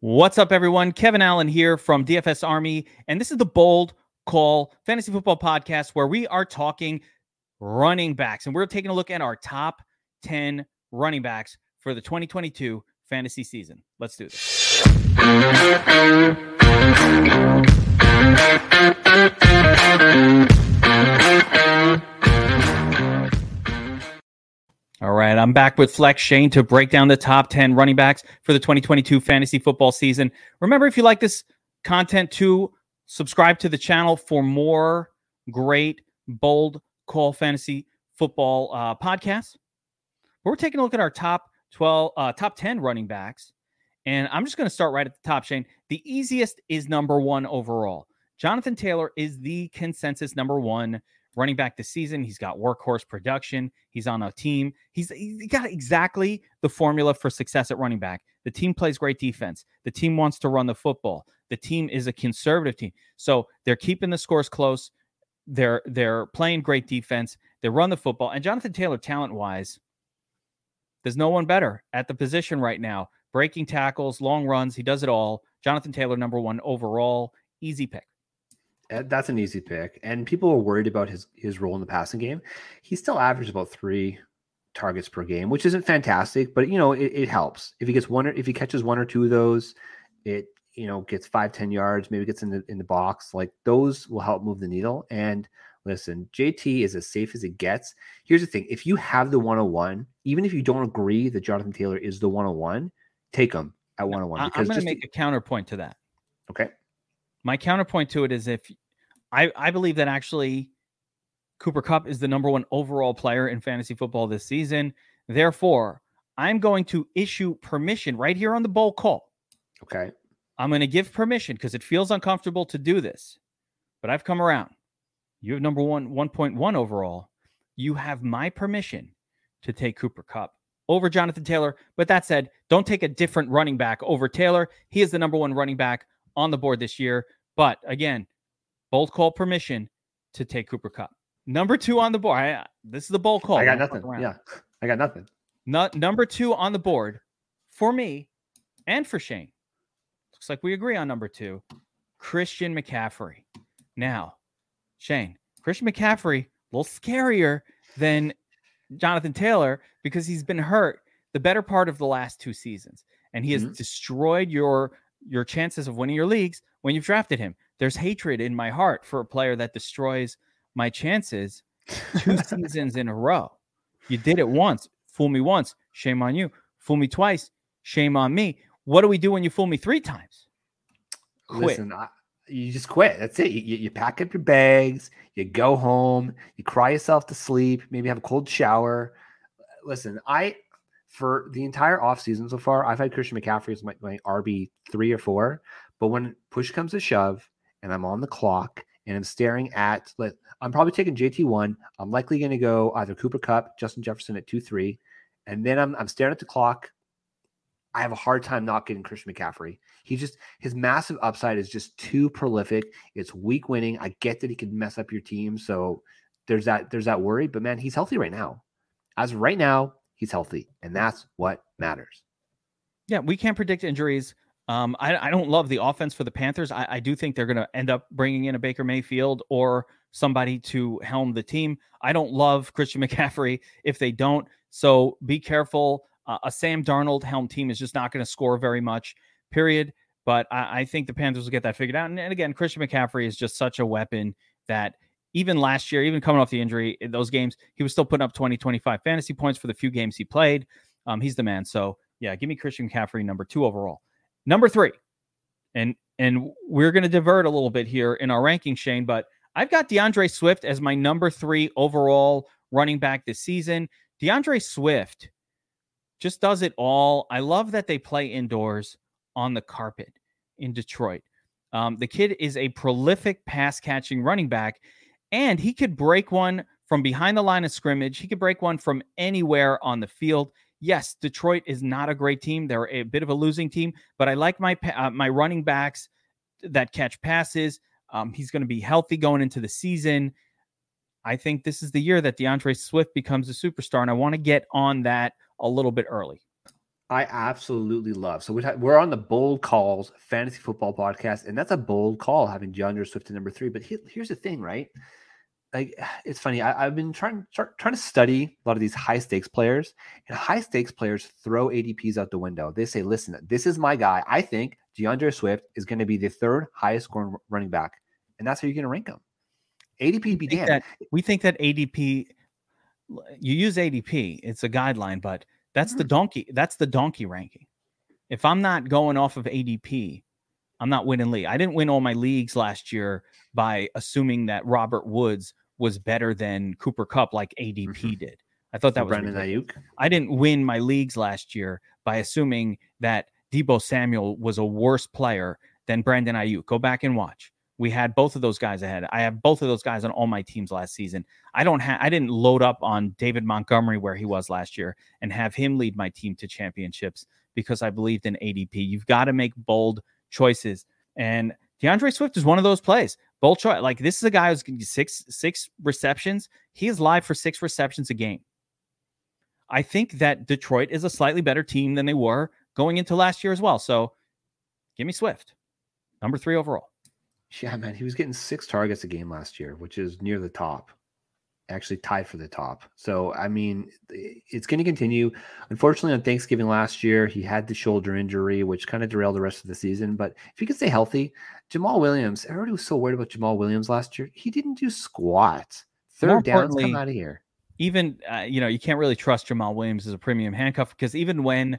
What's up, everyone? Kevin Allen here from DFS Army, and this is the Bold Call Fantasy Football Podcast where we are talking running backs, and we're taking a look at our top 10 running backs for the 2022 fantasy season. Let's do this. All right, I'm back with Flex Shane to break down the top 10 running backs for the 2022 fantasy football season. Remember, if you like this content, to subscribe to the channel for more great, bold call fantasy football uh, podcasts. We're taking a look at our top 12, uh, top 10 running backs. And I'm just going to start right at the top, Shane. The easiest is number one overall. Jonathan Taylor is the consensus number one running back this season. He's got workhorse production. He's on a team. He's he got exactly the formula for success at running back. The team plays great defense. The team wants to run the football. The team is a conservative team. So they're keeping the scores close. They're they're playing great defense. They run the football. And Jonathan Taylor, talent wise, there's no one better at the position right now. Breaking tackles, long runs, he does it all. Jonathan Taylor, number one overall, easy pick. Eh, that's an easy pick. And people are worried about his his role in the passing game. He still averages about three targets per game, which isn't fantastic, but you know, it, it helps. If he gets one or if he catches one or two of those, it you know gets five, ten yards, maybe gets in the in the box. Like those will help move the needle. And listen, JT is as safe as it gets. Here's the thing: if you have the 101, even if you don't agree that Jonathan Taylor is the 101, take him at 101. Because I'm going to make a counterpoint to that. Okay. My counterpoint to it is if I, I believe that actually Cooper Kupp is the number one overall player in fantasy football this season. Therefore, I'm going to issue permission right here on the bowl call. Okay. I'm going to give permission because it feels uncomfortable to do this, but I've come around. You have number one, 1.1 overall. You have my permission to take Cooper Kupp over Jonathan Taylor. But that said, don't take a different running back over Taylor. He is the number one running back on the board this year. But again, bold call permission to take Cooper Kupp. Number two on the board. I, this is the bold call. I got nothing. Yeah, I got nothing. Not number two on the board for me and for Shane. Looks like we agree on number two. Christian McCaffrey. Now, Shane, Christian McCaffrey, a little scarier than Jonathan Taylor because he's been hurt the better part of the last two seasons, and he has mm-hmm. destroyed your your chances of winning your leagues when you've drafted him. There's hatred in my heart for a player that destroys my chances two seasons in a row. You did it once, fool me once, shame on you. Fool me twice, shame on me. What do we do when you fool me three times? Quit. Listen, I, you just quit. That's it. You, you pack up your bags, you go home, you cry yourself to sleep, maybe have a cold shower. Listen, I for the entire offseason so far, I've had Christian McCaffrey as my, my RB three or four. But when push comes to shove and I'm on the clock and I'm staring at, let, I'm probably taking JT1. I'm likely going to go either Cooper Kupp, Justin Jefferson at 2 3. And then I'm, I'm staring at the clock. I have a hard time not getting Christian McCaffrey. He just, his massive upside is just too prolific. It's weak winning. I get that he could mess up your team. So there's that, there's that worry. But man, he's healthy right now. As right now, he's healthy. And that's what matters. Yeah, we can't predict injuries. Um, I, I, don't love the offense for the Panthers. I, I do think they're going to end up bringing in a Baker Mayfield or somebody to helm the team. I don't love Christian McCaffrey if they don't. So be careful. Uh, a Sam Darnold helm team is just not going to score very much, period. But I, I, think the Panthers will get that figured out. And, and again, Christian McCaffrey is just such a weapon that even last year, even coming off the injury in those games, he was still putting up 20, 25 fantasy points for the few games he played. Um, he's the man. So yeah, give me Christian McCaffrey number two overall. Number three, and and we're going to divert a little bit here in our ranking, Shane, but I've got D'Andre Swift as my number three overall running back this season. D'Andre Swift just does it all. I love that they play indoors on the carpet in Detroit. Um, the kid is a prolific pass catching running back, and he could break one from behind the line of scrimmage. He could break one from anywhere on the field yes, Detroit is not a great team. They're a bit of a losing team, but I like my uh, my running backs that catch passes. Um, he's going to be healthy going into the season. I think this is the year that D'Andre Swift becomes a superstar, and I want to get on that a little bit early. I absolutely love. So we're on the bold calls fantasy football podcast, and that's a bold call having D'Andre Swift at number three. But here's the thing, right? Like it's funny. I, have been trying start, trying to study a lot of these high stakes players, and high stakes players throw ADPs out the window. They say, "Listen, this is my guy. I think D'Andre Swift is going to be the third highest scoring running back, and that's how you're going to rank him." ADP be damned. we think that ADP. You use ADP. It's a guideline, but that's the mm-hmm. donkey. That's the donkey ranking. If I'm not going off of ADP, I'm not winning league. I didn't win all my leagues last year by assuming that Robert Woods was better than Cooper Kupp, like ADP mm-hmm. did. I thought that was Brandon Aiyuk. I didn't win my leagues last year by assuming that Deebo Samuel was a worse player than Brandon Aiyuk. Go back and watch. We had both of those guys ahead. I have both of those guys on all my teams last season. I don't have I didn't load up on David Montgomery where he was last year and have him lead my team to championships because I believed in ADP. You've got to make bold choices. And D'Andre Swift is one of those plays. Bold. Like this is a guy who's to six six receptions. He is live for six receptions a game. I think that Detroit is a slightly better team than they were going into last year as well. So give me Swift, number three overall. Yeah, man, he was getting six targets a game last year, which is near the top, actually tied for the top. So, I mean, it's going to continue. Unfortunately, on Thanksgiving last year, he had the shoulder injury, which kind of derailed the rest of the season. But if he can stay healthy, Jamaal Williams, everybody was so worried about Jamaal Williams last year. He didn't do squat. Third down, come out of here. Even, uh, you know, you can't really trust Jamaal Williams as a premium handcuff because even when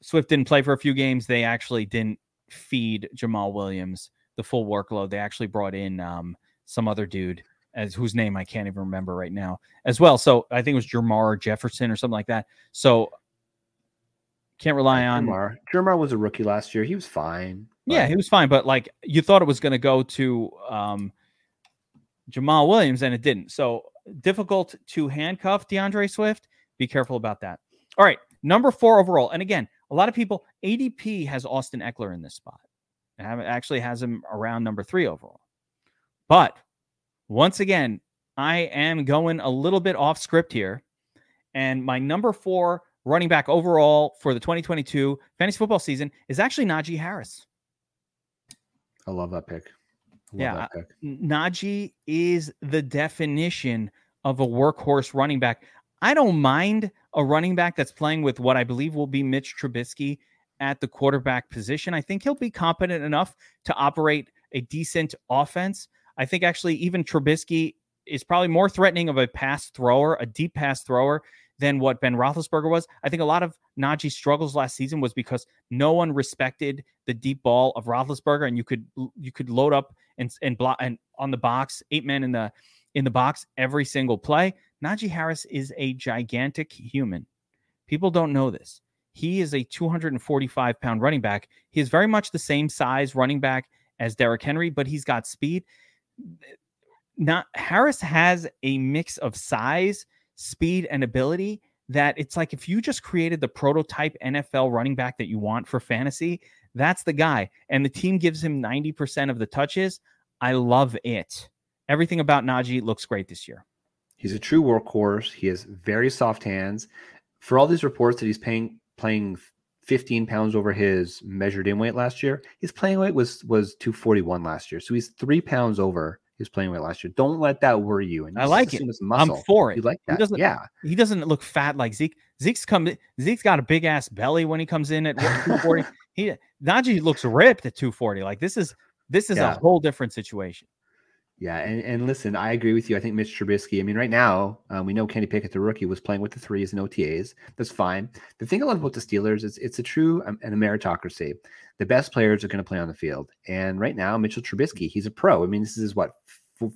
Swift didn't play for a few games, they actually didn't feed Jamaal Williams the full workload. They actually brought in um, some other dude as whose name I can't even remember right now as well. So I think it was Jermar Jefferson or something like that. So can't rely on Jermar. Jermar was a rookie last year. He was fine. Yeah, he was fine, but like you thought it was going to go to um, Jamaal Williams and it didn't. So difficult to handcuff D'Andre Swift. Be careful about that. All right, number four overall. And again, a lot of people ADP has Austin Ekeler in this spot It actually has him around number three overall. But once again, I am going a little bit off script here. And my number four running back overall for the 2022 fantasy football season is actually Najee Harris. I love that pick. Love yeah. That pick. Najee is the definition of a workhorse running back. I don't mind a running back that's playing with what I believe will be Mitch Trubisky at the quarterback position. I think he'll be competent enough to operate a decent offense. I think actually even Trubisky is probably more threatening of a pass thrower, a deep pass thrower, than what Ben Roethlisberger was. I think a lot of Najee's struggles last season was because no one respected the deep ball of Roethlisberger, and you could you could load up and and block and on the box, eight men in the in the box every single play. Najee Harris is a gigantic human. People don't know this. He is a 245 pound running back. He is very much the same size running back as Derrick Henry, but he's got speed. Not Harris has a mix of size, speed, and ability that it's like if you just created the prototype NFL running back that you want for fantasy, that's the guy. And the team gives him 90% of the touches. I love it. Everything about Najee looks great this year. He's a true workhorse. He has very soft hands. For all these reports that he's paying playing 15 pounds over his measured in weight last year. His playing weight was was 241 last year. So he's three pounds over his playing weight last year. Don't let that worry you. And I like it. I'm for it. You like that? He doesn't, yeah. He doesn't look fat like Zeke. Zeke's come. Zeke's got a big ass belly when he comes in at 240. he Najee looks ripped at 240. Like this is this is yeah. a whole different situation. Yeah, and, and listen, I agree with you. I think Mitch Trubisky. I mean, right now um, we know Kenny Pickett, the rookie, was playing with the threes and OTAs. That's fine. The thing I love about the Steelers is it's a true um, and a meritocracy. The best players are going to play on the field, and right now Mitchell Trubisky, he's a pro. I mean, this is what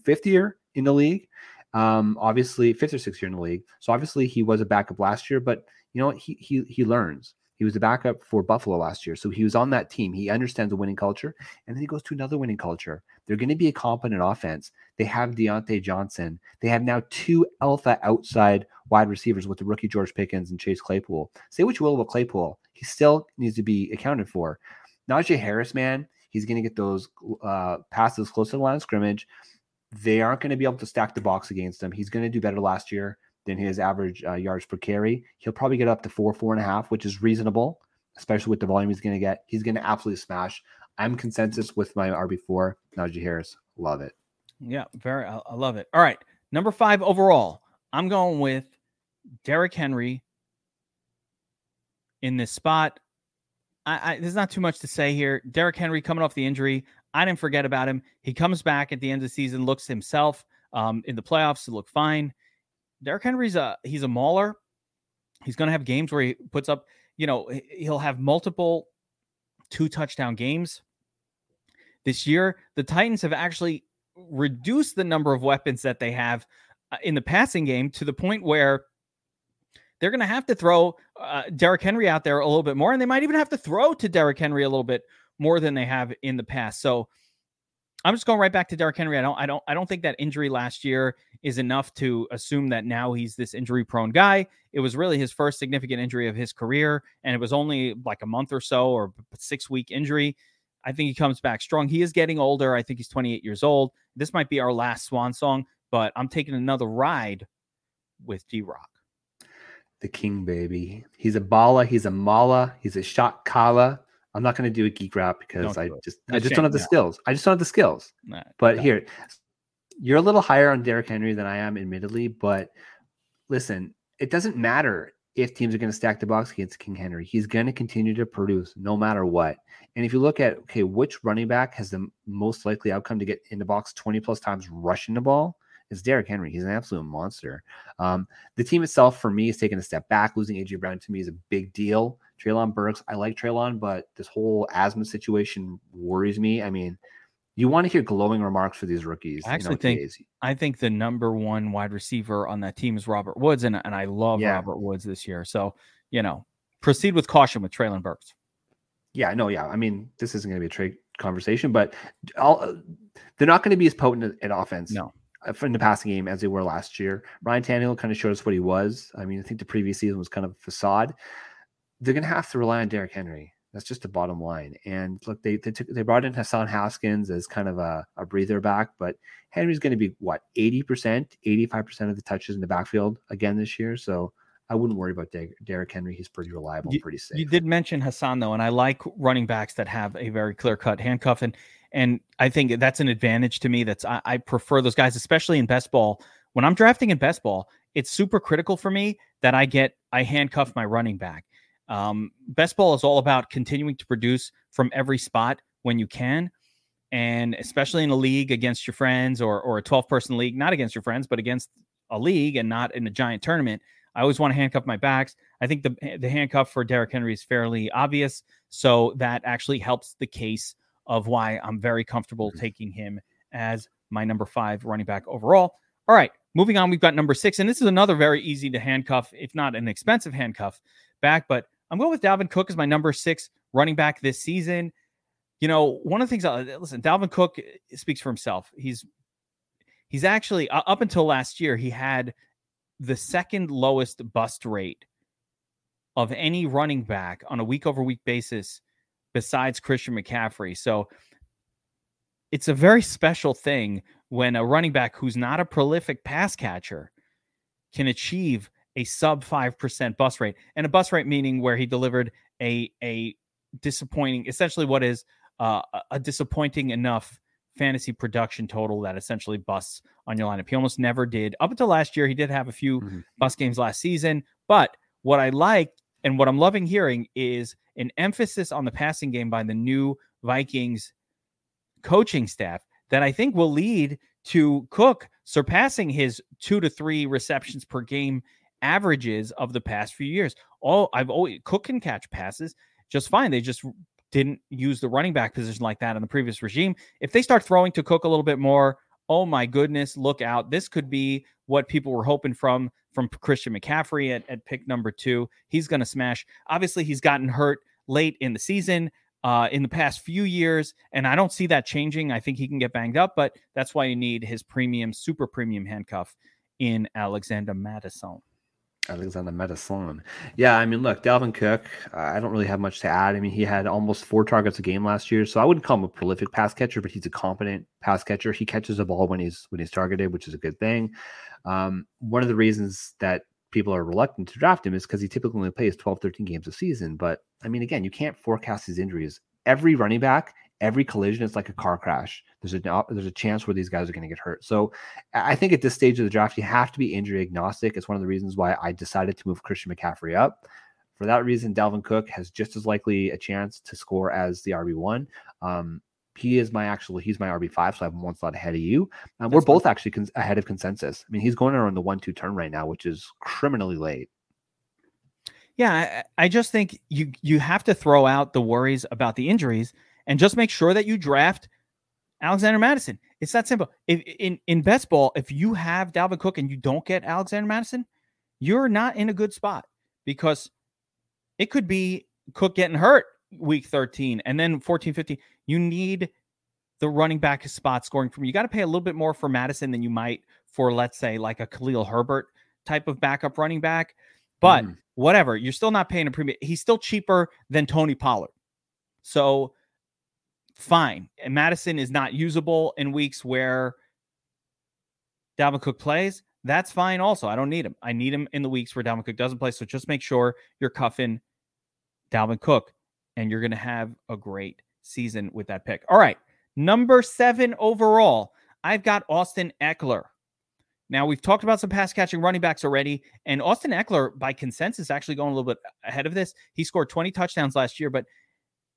fifth year in the league. Um, obviously, fifth or sixth year in the league. So obviously, he was a backup last year, but you know He he he learns. He was a backup for Buffalo last year. So he was on that team. He understands the winning culture. And then he goes to another winning culture. They're going to be a competent offense. They have Diontae Johnson. They have now two alpha outside wide receivers with the rookie George Pickens and Chase Claypool. Say what you will about Claypool. He still needs to be accounted for. Najee Harris, man, he's going to get those uh, passes close to the line of scrimmage. They aren't going to be able to stack the box against him. He's going to do better last year. than his average uh, yards per carry. He'll probably get up to four, four and a half, which is reasonable, especially with the volume he's going to get. He's going to absolutely smash. I'm consensus with my RB4, Najee Harris. Love it. Yeah, very. I, I love it. All right. Number five overall, I'm going with Derrick Henry in this spot. I, I, there's not too much to say here. Derrick Henry coming off the injury. I didn't forget about him. He comes back at the end of the season, looks himself um, in the playoffs to look fine. Derrick Henry's a he's a mauler. He's going to have games where he puts up, you know, he'll have multiple two touchdown games. This year, the Titans have actually reduced the number of weapons that they have uh, in the passing game to the point where they're going to have to throw uh, Derrick Henry out there a little bit more, and they might even have to throw to Derrick Henry a little bit more than they have in the past. So I'm just going right back to Derrick Henry. I don't, I don't, I don't think that injury last year is enough to assume that now he's this injury-prone guy. It was really his first significant injury of his career, and it was only like a month or so or six-week injury. I think he comes back strong. He is getting older. I think he's 28 years old. This might be our last swan song, but I'm taking another ride with D Rock. The king, baby. He's a bala. He's a mala. He's a shot kala. I'm not going to do a geek rap because I just I just don't have the skills. I just don't have the skills. Nah, but no. here, you're a little higher on Derrick Henry than I am, admittedly. But listen, it doesn't matter if teams are going to stack the box against King Henry. He's going to continue to produce no matter what. And if you look at okay, which running back has the most likely outcome to get in the box 20 plus times rushing the ball? It's Derrick Henry. He's an absolute monster. Um, the team itself, for me, is taking a step back. Losing AJ Brown to me is a big deal. Treylon Burks, I like Treylon, but this whole asthma situation worries me. I mean, you want to hear glowing remarks for these rookies. I actually think I think the number one wide receiver on that team is Robert Woods, and, and I love yeah. Robert Woods this year. So, you know, proceed with caution with Treylon Burks. Yeah, no, yeah. I mean, this isn't going to be a trade conversation, but I'll, they're not going to be as potent at offense. No. Uh, in the passing game as they were last year. Ryan Tannehill kind of showed us what he was. I mean, I think the previous season was kind of a facade they're going to have to rely on Derrick Henry. That's just the bottom line. And look, they they, took, they brought in Hassan Haskins as kind of a, a breather back, but Henry's going to be what 80%, 85% of the touches in the backfield again this year. So I wouldn't worry about Der- Derrick Henry. He's pretty reliable, you, pretty safe. You did mention Hassan though, and I like running backs that have a very clear cut handcuff, and and I think that's an advantage to me. That's I, I prefer those guys, especially in best ball. When I'm drafting in best ball, it's super critical for me that I get I handcuff my running back um, best ball is all about continuing to produce from every spot when you can. And especially in a league against your friends or, or a 12 person league, not against your friends, but against a league and not in a giant tournament, I always want to handcuff my backs. I think the, the handcuff for Derrick Henry is fairly obvious. So that actually helps the case of why I'm very comfortable mm-hmm. taking him as my number five running back overall. All right, moving on, we've got number six, and this is another very easy to handcuff, if not an expensive handcuff back, but I'm going with Dalvin Cook as my number six running back this season. You know, one of the things. Uh, listen, Dalvin Cook speaks for himself. He's he's actually uh, up until last year he had the second lowest bust rate of any running back on a week over week basis besides Christian McCaffrey. So it's a very special thing when a running back who's not a prolific pass catcher can achieve a sub 5% bus rate. And a bus rate meaning where he delivered a a disappointing essentially what is uh, a disappointing enough fantasy production total that essentially busts on your lineup. He almost never did. Up until last year, he did have a few mm-hmm. bus games last season. But what I like and what I'm loving hearing is an emphasis on the passing game by the new Vikings coaching staff that I think will lead to Cook surpassing his two to three receptions per game averages of the past few years. All I've always Cook can catch passes just fine. They just didn't use the running back position like that in the previous regime. If they start throwing to Cook a little bit more, oh my goodness, look out. This could be what people were hoping from from Christian McCaffrey at, at pick number two. He's to smash. Obviously, he's gotten hurt late in the season uh, in the past few years, and I don't see that changing. I think he can get banged up, but that's why you need his premium, super premium handcuff in Alexander Mattison. Alexander Mattison. Yeah, I mean, look, Dalvin Cook, I don't really have much to add. I mean, he had almost four targets a game last year, so I wouldn't call him a prolific pass catcher, but he's a competent pass catcher. He catches the ball when he's when he's targeted, which is a good thing. Um, one of the reasons that people are reluctant to draft him is because he typically only plays 12, 13 games a season. But I mean, again, you can't forecast his injuries. Every running back, every collision is like a car crash. There's a there's a chance where these guys are going to get hurt. So I think at this stage of the draft, you have to be injury agnostic. It's one of the reasons why I decided to move Christian McCaffrey up. For that reason, Dalvin Cook has just as likely a chance to score as the RB one. Um, he is my actual he's my RB five, so I have one slot ahead of you. Um, we're both actually con- ahead of consensus. I mean, he's going around the one two turn right now, which is criminally late. Yeah, I, I just think you you have to throw out the worries about the injuries and just make sure that you draft Alexander Mattison. It's that simple. If in in best ball, if you have Dalvin Cook and you don't get Alexander Mattison, you're not in a good spot because it could be Cook getting hurt week 13 and then 14 15 you need the running back spot scoring from you got to pay a little bit more for Mattison than you might for let's say like a Khalil Herbert type of backup running back but mm. whatever you're still not paying a premium he's still cheaper than Tony Pollard so fine. And Mattison is not usable in weeks where Dalvin Cook plays. That's fine also. I don't need him. I need him in the weeks where Dalvin Cook doesn't play. So just make sure you're cuffing Dalvin Cook and you're going to have a great season with that pick. All right. Number seven overall, I've got Austin Ekeler. Now, we've talked about some pass catching running backs already, and Austin Ekeler, by consensus, actually going a little bit ahead of this. He scored 20 touchdowns last year, but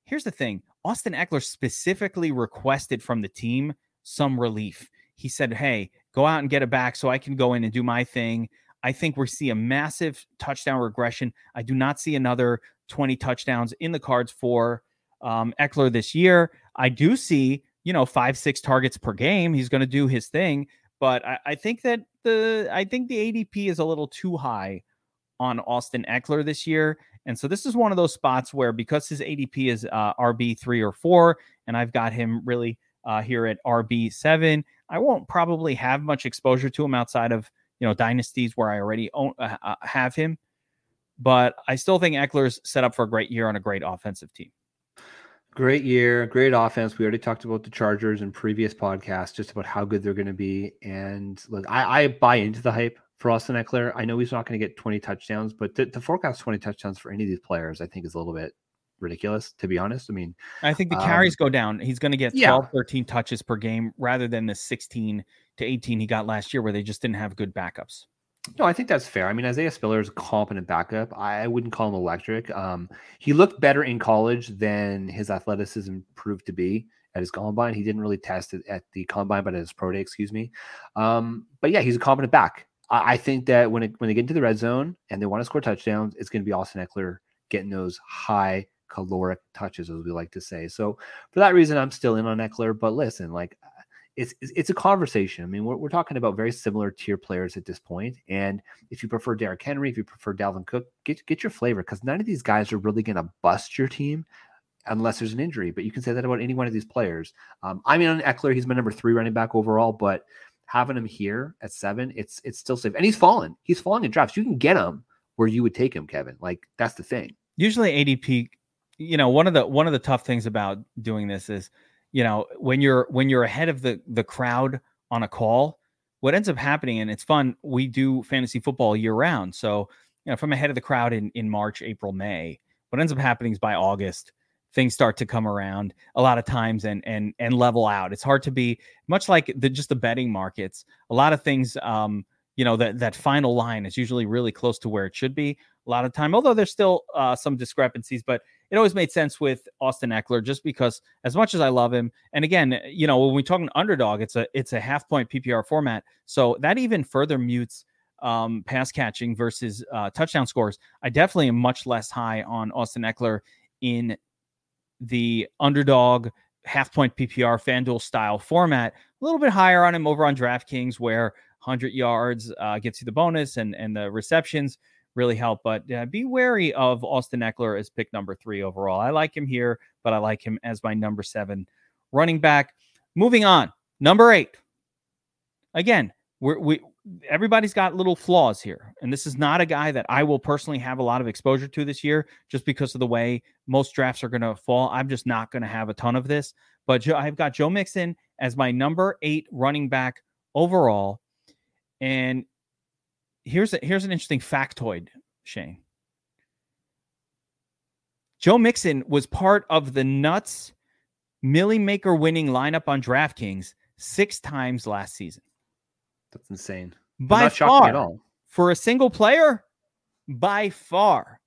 here's the thing Austin Ekeler specifically requested from the team some relief. He said, Hey, go out and get it back so I can go in and do my thing. I think we see a massive touchdown regression. I do not see another 20 touchdowns in the cards for um, Ekeler this year. I do see, you know, five, six targets per game. He's going to do his thing. But I, I think that the I think the ADP is a little too high on Austin Ekeler this year. And so this is one of those spots where because his ADP is uh, RB three or four, and I've got him really uh, here at RB seven, I won't probably have much exposure to him outside of you know dynasties where I already own, uh, uh have him. But I still think Ekeler's set up for a great year on a great offensive team. Great year, great offense. We already talked about the Chargers in previous podcasts, just about how good they're going to be. And look, I, I buy into the hype for Austin Ekeler. I know he's not going to get 20 touchdowns, but to, to, forecast 20 touchdowns for any of these players, I think is a little bit ridiculous, to be honest. I mean, I think the carries um, go down. He's going to get 12, yeah. 13 touches per game rather than the 16 to 18 he got last year, where they just didn't have good backups. No, I think that's fair. I mean, Isaiah Spiller is a competent backup. I wouldn't call him electric. Um, he looked better in college than his athleticism proved to be at his combine. He didn't really test it at the combine, but at his pro day, excuse me. Um, but yeah, he's a competent back. I think that when it, when they get into the red zone and they want to score touchdowns, it's going to be Austin Ekeler getting those high caloric touches, as we like to say. So for that reason, I'm still in on Ekeler. But listen, like it's it's a conversation. I mean, we're, we're talking about very similar tier players at this point. And if you prefer Derrick Henry, if you prefer Dalvin Cook, get get your flavor because none of these guys are really going to bust your team unless there's an injury. But you can say that about any one of these players. Um, I mean, on Ekeler, he's my number three running back overall, but having him here at seven, it's it's still safe. And he's fallen. He's falling in drafts. You can get him where you would take him, Kevin. Like that's the thing. Usually ADP, you know, one of the one of the tough things about doing this is, you know, when you're when you're ahead of the the crowd on a call, what ends up happening, and it's fun, we do fantasy football year round. So, you know, if I'm ahead of the crowd in, in March, April, May, what ends up happening is by August, things start to come around a lot of times and and and level out. It's hard to be much like the just the betting markets. A lot of things um you know that that final line is usually really close to where it should be a lot of time although there's still uh, some discrepancies but it always made sense with austin Ekeler just because as much as i love him and again you know when we talk an underdog it's a it's a half point ppr format so that even further mutes um, pass catching versus uh, touchdown scores i definitely am much less high on austin Ekeler in the underdog half point PPR FanDuel style format, a little bit higher on him over on DraftKings, where 100 yards uh, gets you the bonus and, and the receptions really help. But uh, be wary of Austin Ekeler as pick number three overall. I like him here, but I like him as my number seven running back. Moving on, number eight. Again, we're, we everybody's got little flaws here. And this is not a guy that I will personally have a lot of exposure to this year just because of the way most drafts are going to fall. I'm just not going to have a ton of this. But I've got Joe Mixon as my number eight running back overall. And here's a, here's an interesting factoid, Shane. Joe Mixon was part of the nuts Milly Maker winning lineup on DraftKings six times last season. That's insane. By far, for a single player, by far.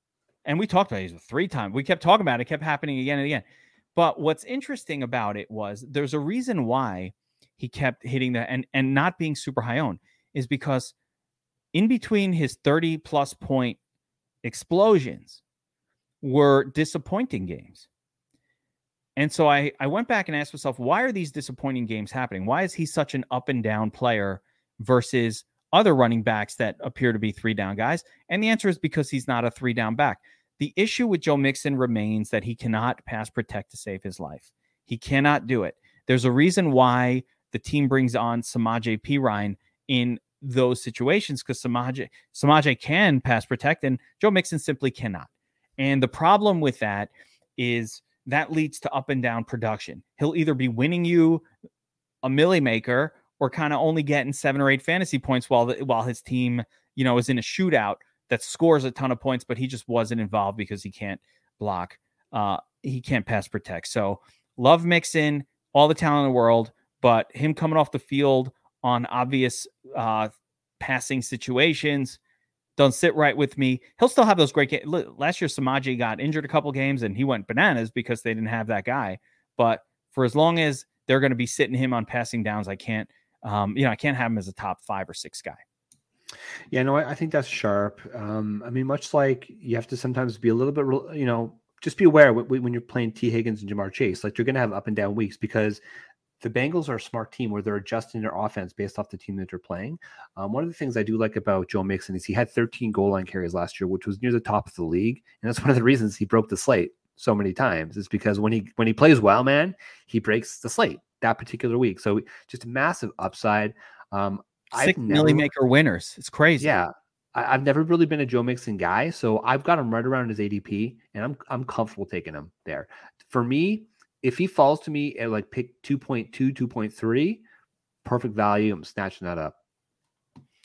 And we talked about it three times. We kept talking about it. it, kept happening again and again. But what's interesting about it was there's a reason why he kept hitting that and, and not being super high owned is because in between his 30 plus point explosions were disappointing games. And so I, I went back and asked myself, why are these disappointing games happening? Why is he such an up and down player versus other running backs that appear to be three down guys? And the answer is because he's not a three down back. The issue with Joe Mixon remains that he cannot pass protect to save his life. He cannot do it. There's a reason why the team brings on Samaje Perine in those situations because Samaje, Samaje can pass protect and Joe Mixon simply cannot. And the problem with that is that leads to up and down production. He'll either be winning you a milli maker or kind of only getting seven or eight fantasy points while the, while his team, you know, is in a shootout that scores a ton of points, but he just wasn't involved because he can't block. Uh, he can't pass protect. So love Mixon, all the talent in the world, but him coming off the field on obvious uh, passing situations don't sit right with me. He'll still have those great games. Last year, Samaje got injured a couple games and he went bananas because they didn't have that guy. But for as long as they're going to be sitting him on passing downs, I can't, um, you know, I can't have him as a top five or six guy. Yeah, no, I, I think that's sharp. Um, I mean, much like you have to sometimes be a little bit, you know, just be aware when you're playing Tee Higgins and Ja'Marr Chase, like you're going to have up and down weeks because the Bengals are a smart team where they're adjusting their offense based off the team that they're playing. Um, one of the things I do like about Joe Mixon is he had 13 goal line carries last year, which was near the top of the league, and that's one of the reasons he broke the slate so many times. Is because when he when he plays well, man, he breaks the slate that particular week. So just massive upside. Um, 6 never, maker winners. It's crazy. Yeah, I, have never really been a Joe Mixon guy, so I've got him right around his ADP, and I'm I'm comfortable taking him there. For me, if he falls to me at like pick 2.2, 2.3, perfect value. I'm snatching that up.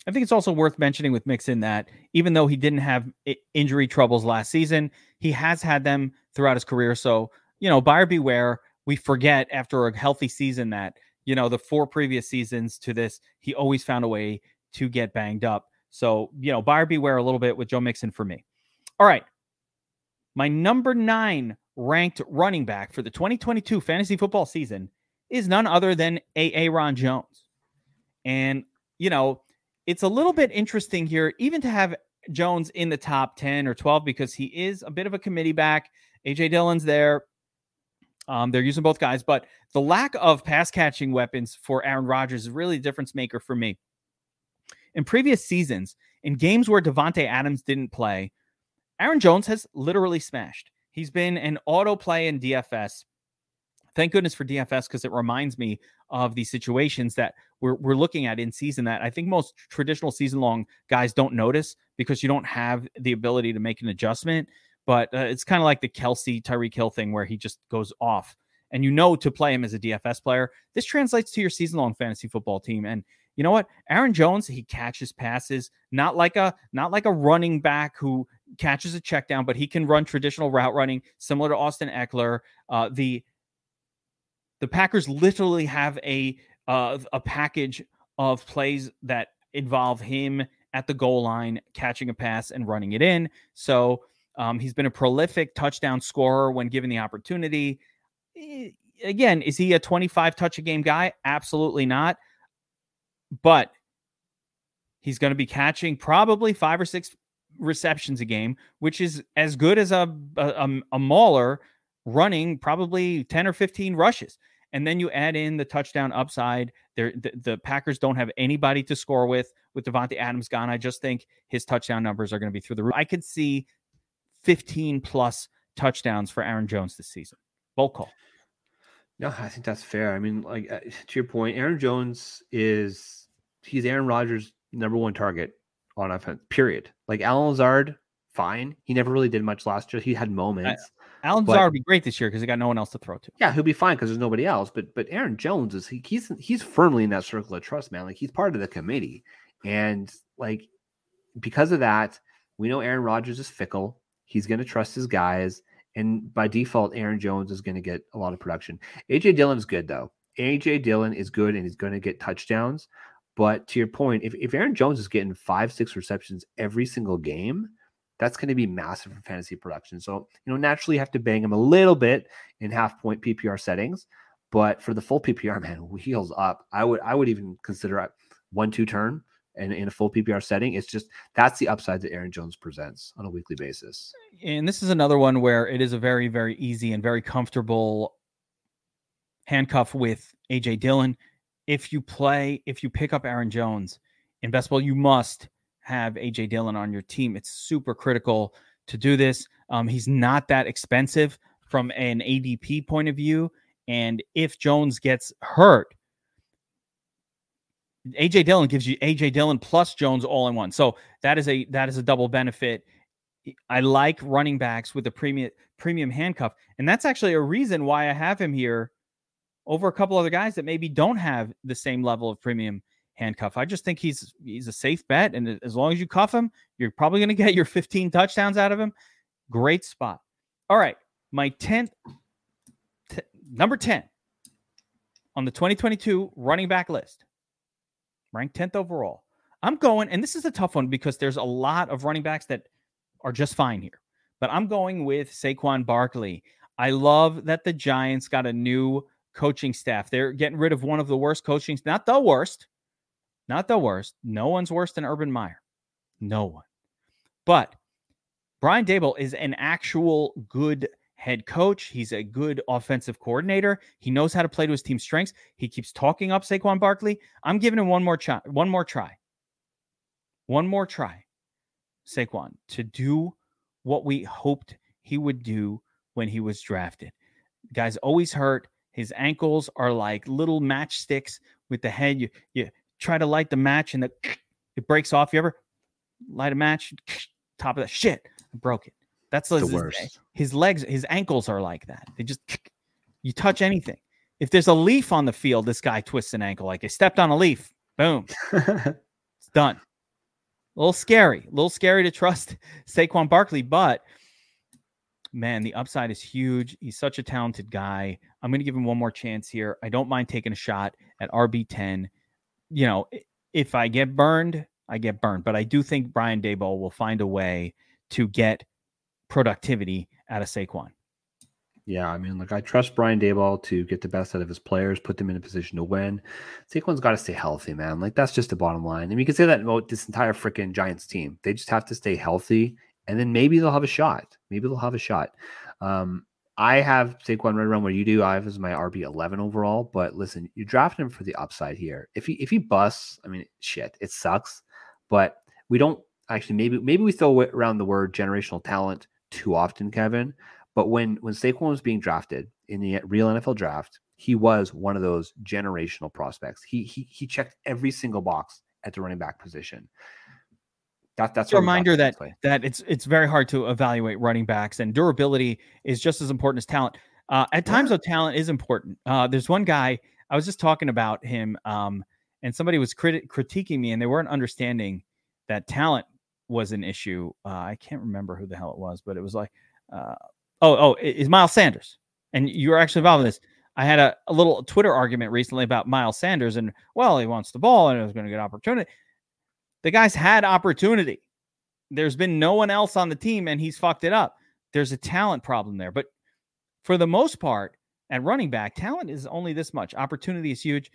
I think it's also worth mentioning with Mixon that even though he didn't have injury troubles last season, he has had them throughout his career. So, you know, buyer beware. We forget after a healthy season that, you know, the four previous seasons to this, he always found a way to get banged up. So, you know, buyer beware a little bit with Joe Mixon for me. All right. My number nine ranked running back for the 2022 fantasy football season is none other than Aaron Jones. And, you know, it's a little bit interesting here, even to have Jones in the top 10 or 12, because he is a bit of a committee back. AJ Dillon's there. Um, they're using both guys, but the lack of pass catching weapons for Aaron Rodgers is really a difference maker for me. In previous seasons, in games where Davante Adams didn't play, Aaron Jones has literally smashed. He's been an auto play in DFS. Thank goodness for DFS because it reminds me of the situations that we're, we're looking at in season that I think most traditional season long guys don't notice because you don't have the ability to make an adjustment. But uh, it's kind of like the Kelce Tyreek Hill thing where he just goes off and you know to play him as a DFS player. This translates to your season long fantasy football team. And you know what? Aaron Jones, he catches passes, not like a not like a running back who catches a check down, but he can run traditional route running, similar to Austin Ekeler. Uh, the the Packers literally have a uh, a package of plays that involve him at the goal line, catching a pass and running it in. So um, he's been a prolific touchdown scorer when given the opportunity. Again, is he a 25 touch a game guy? Absolutely not but he's going to be catching probably five or six receptions a game, which is as good as a, a, a mauler running probably 10 or 15 rushes. And then you add in the touchdown upside. There, the, the, Packers don't have anybody to score with with Davante Adams gone. I just think his touchdown numbers are going to be through the roof. I could see 15 plus touchdowns for Aaron Jones this season. Bolt call. No, I think that's fair. I mean, like uh, to your point, Aaron Jones is he's Aaron Rodgers number one target on offense. Period. Like Allen Lazard, fine. He never really did much last year. He had moments. Allen Lazard would be great this year because he got no one else to throw to. Yeah, he'll be fine because there's nobody else. But but Aaron Jones is he, he's he's firmly in that circle of trust, man. Like he's part of the committee, and like because of that, we know Aaron Rodgers is fickle. He's going to trust his guys, and by default, Aaron Jones is going to get a lot of production. AJ Dillon is good though. AJ Dillon is good, and he's going to get touchdowns. But to your point, if, if Aaron Jones is getting five, six receptions every single game, that's going to be massive for fantasy production. So, you know, naturally you have to bang him a little bit in half point PPR settings, but for the full PPR, man, wheels up. I would I would even consider one two turn and in a full PPR setting. It's just that's the upside that Aaron Jones presents on a weekly basis. And this is another one where it is a very very easy and very comfortable handcuff with AJ Dillon. If you play, if you pick up Aaron Jones in best ball, you must have AJ Dillon on your team. It's super critical to do this. Um, he's not that expensive from an ADP point of view. And if Jones gets hurt, AJ Dillon gives you AJ Dillon plus Jones all in one. So that is a that is a double benefit. I like running backs with a premium premium handcuff, and that's actually a reason why I have him here over a couple other guys that maybe don't have the same level of premium handcuff. I just think he's he's a safe bet, and as long as you cuff him, you're probably going to get your 15 touchdowns out of him. Great spot. All right, my 10th, t- number 10 on the 2022 running back list, ranked 10th overall. I'm going, and this is a tough one because there's a lot of running backs that are just fine here, but I'm going with Saquon Barkley. I love that the Giants got a new coaching staff. They're getting rid of one of the worst coaching, not the worst, not the worst. No one's worse than Urban Meyer. No one. But Brian Daboll is an actual good head coach. He's a good offensive coordinator. He knows how to play to his team's strengths. He keeps talking up Saquon Barkley. I'm giving him one more try. One more try. One more try. Saquon to do what we hoped he would do when he was drafted. Guy's always hurt. His ankles are like little matchsticks with the head. You you try to light the match and the it breaks off. You ever light a match? Top of that shit, I broke it. That's the his, eh, worst. His legs, his ankles are like that. They just you touch anything. If there's a leaf on the field, this guy twists an ankle like he stepped on a leaf. Boom, it's done. A little scary, a little scary to trust Saquon Barkley, but man, the upside is huge. He's such a talented guy. I'm going to give him one more chance here. I don't mind taking a shot at RB10 you know, if I get burned, I get burned. But I do think Brian Daboll will find a way to get productivity out of Saquon. Yeah, I mean, like I trust Brian Daboll to get the best out of his players, put them in a position to win. Saquon's got to stay healthy, man. Like that's just the bottom line. And you can say that about this entire freaking Giants team. They just have to stay healthy, and then maybe they'll have a shot. Maybe they'll have a shot. Um, I have Saquon right around where you do. I have as my RB eleven overall. But listen, you draft him for the upside here. If he if he busts, I mean, shit, it sucks. But we don't actually. Maybe maybe we throw around the word generational talent too often, Kevin. But when when Saquon was being drafted in the real NFL draft, he was one of those generational prospects. He he he checked every single box at the running back position. That, that's a reminder that that it's it's very hard to evaluate running backs, and durability is just as important as talent. Uh, at times, yeah. though, talent is important. Uh, there's one guy I was just talking about him, um, and somebody was crit- critiquing me, and they weren't understanding that talent was an issue. Uh, I can't remember who the hell it was, but it was like, uh, oh, oh, it's Miles Sanders, and you were actually involved in this. I had a, a little Twitter argument recently about Miles Sanders, and well, he wants the ball and he was going to get opportunity. The guy's had opportunity. There's been no one else on the team and he's fucked it up. There's a talent problem there. But for the most part, at running back, talent is only this much. Opportunity is huge.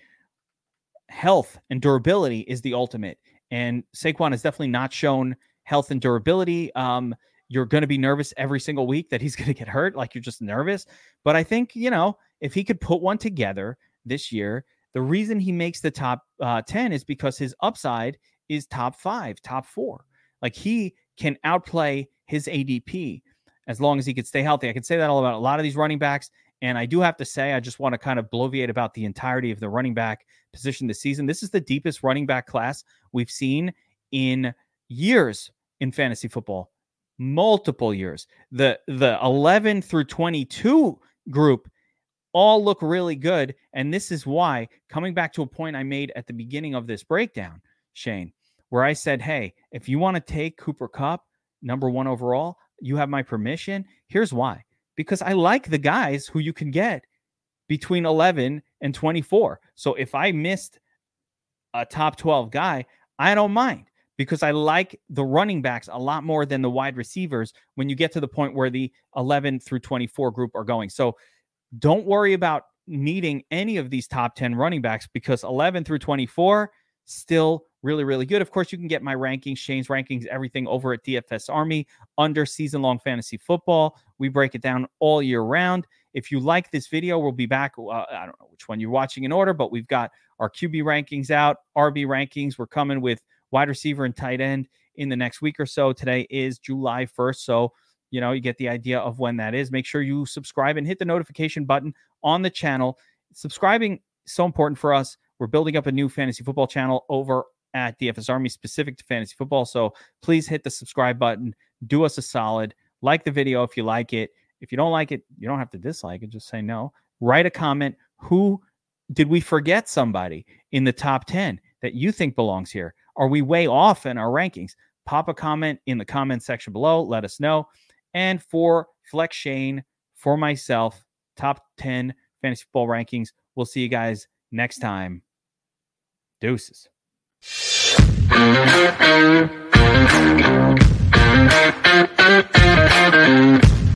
Health and durability is the ultimate. And Saquon has definitely not shown health and durability. Um, you're going to be nervous every single week that he's going to get hurt. Like you're just nervous. But I think, you know, if he could put one together this year, the reason he makes the top uh, 10 is because his upside is top five, top four. Like he can outplay his ADP as long as he could stay healthy. I can say that all about a lot of these running backs. And I do have to say, I just want to kind of bloviate about the entirety of the running back position this season. This is the deepest running back class we've seen in years in fantasy football, multiple years. The the 11 through 22 group all look really good. And this is why, coming back to a point I made at the beginning of this breakdown, Shane, where I said, hey, if you want to take Cooper Kupp, number one overall, you have my permission. Here's why because I like the guys who you can get between 11 and 24. So if I missed a top 12 guy, I don't mind because I like the running backs a lot more than the wide receivers when you get to the point where the 11 through 24 group are going. So don't worry about needing any of these top 10 running backs because 11 through 24 still really, really good. Of course, you can get my rankings, Shane's rankings, everything over at DFS Army under season long fantasy football. We break it down all year round. If you like this video, we'll be back. Uh, I don't know which one you're watching in order, but we've got our QB rankings out, RB rankings. We're coming with wide receiver and tight end in the next week or so. Today is July 1st. So, you know, you get the idea of when that is. Make sure you subscribe and hit the notification button on the channel. Subscribing so important for us. We're building up a new fantasy football channel over at DFS Army specific to fantasy football. So please hit the subscribe button. Do us a solid. Like the video if you like it. If you don't like it, you don't have to dislike it. Just say no. Write a comment. Who did we forget somebody in the top 10 that you think belongs here? Are we way off in our rankings? Pop a comment in the comment section below. Let us know. And for Flex Shane, for myself, top 10 fantasy football rankings. We'll see you guys next time. Deuces.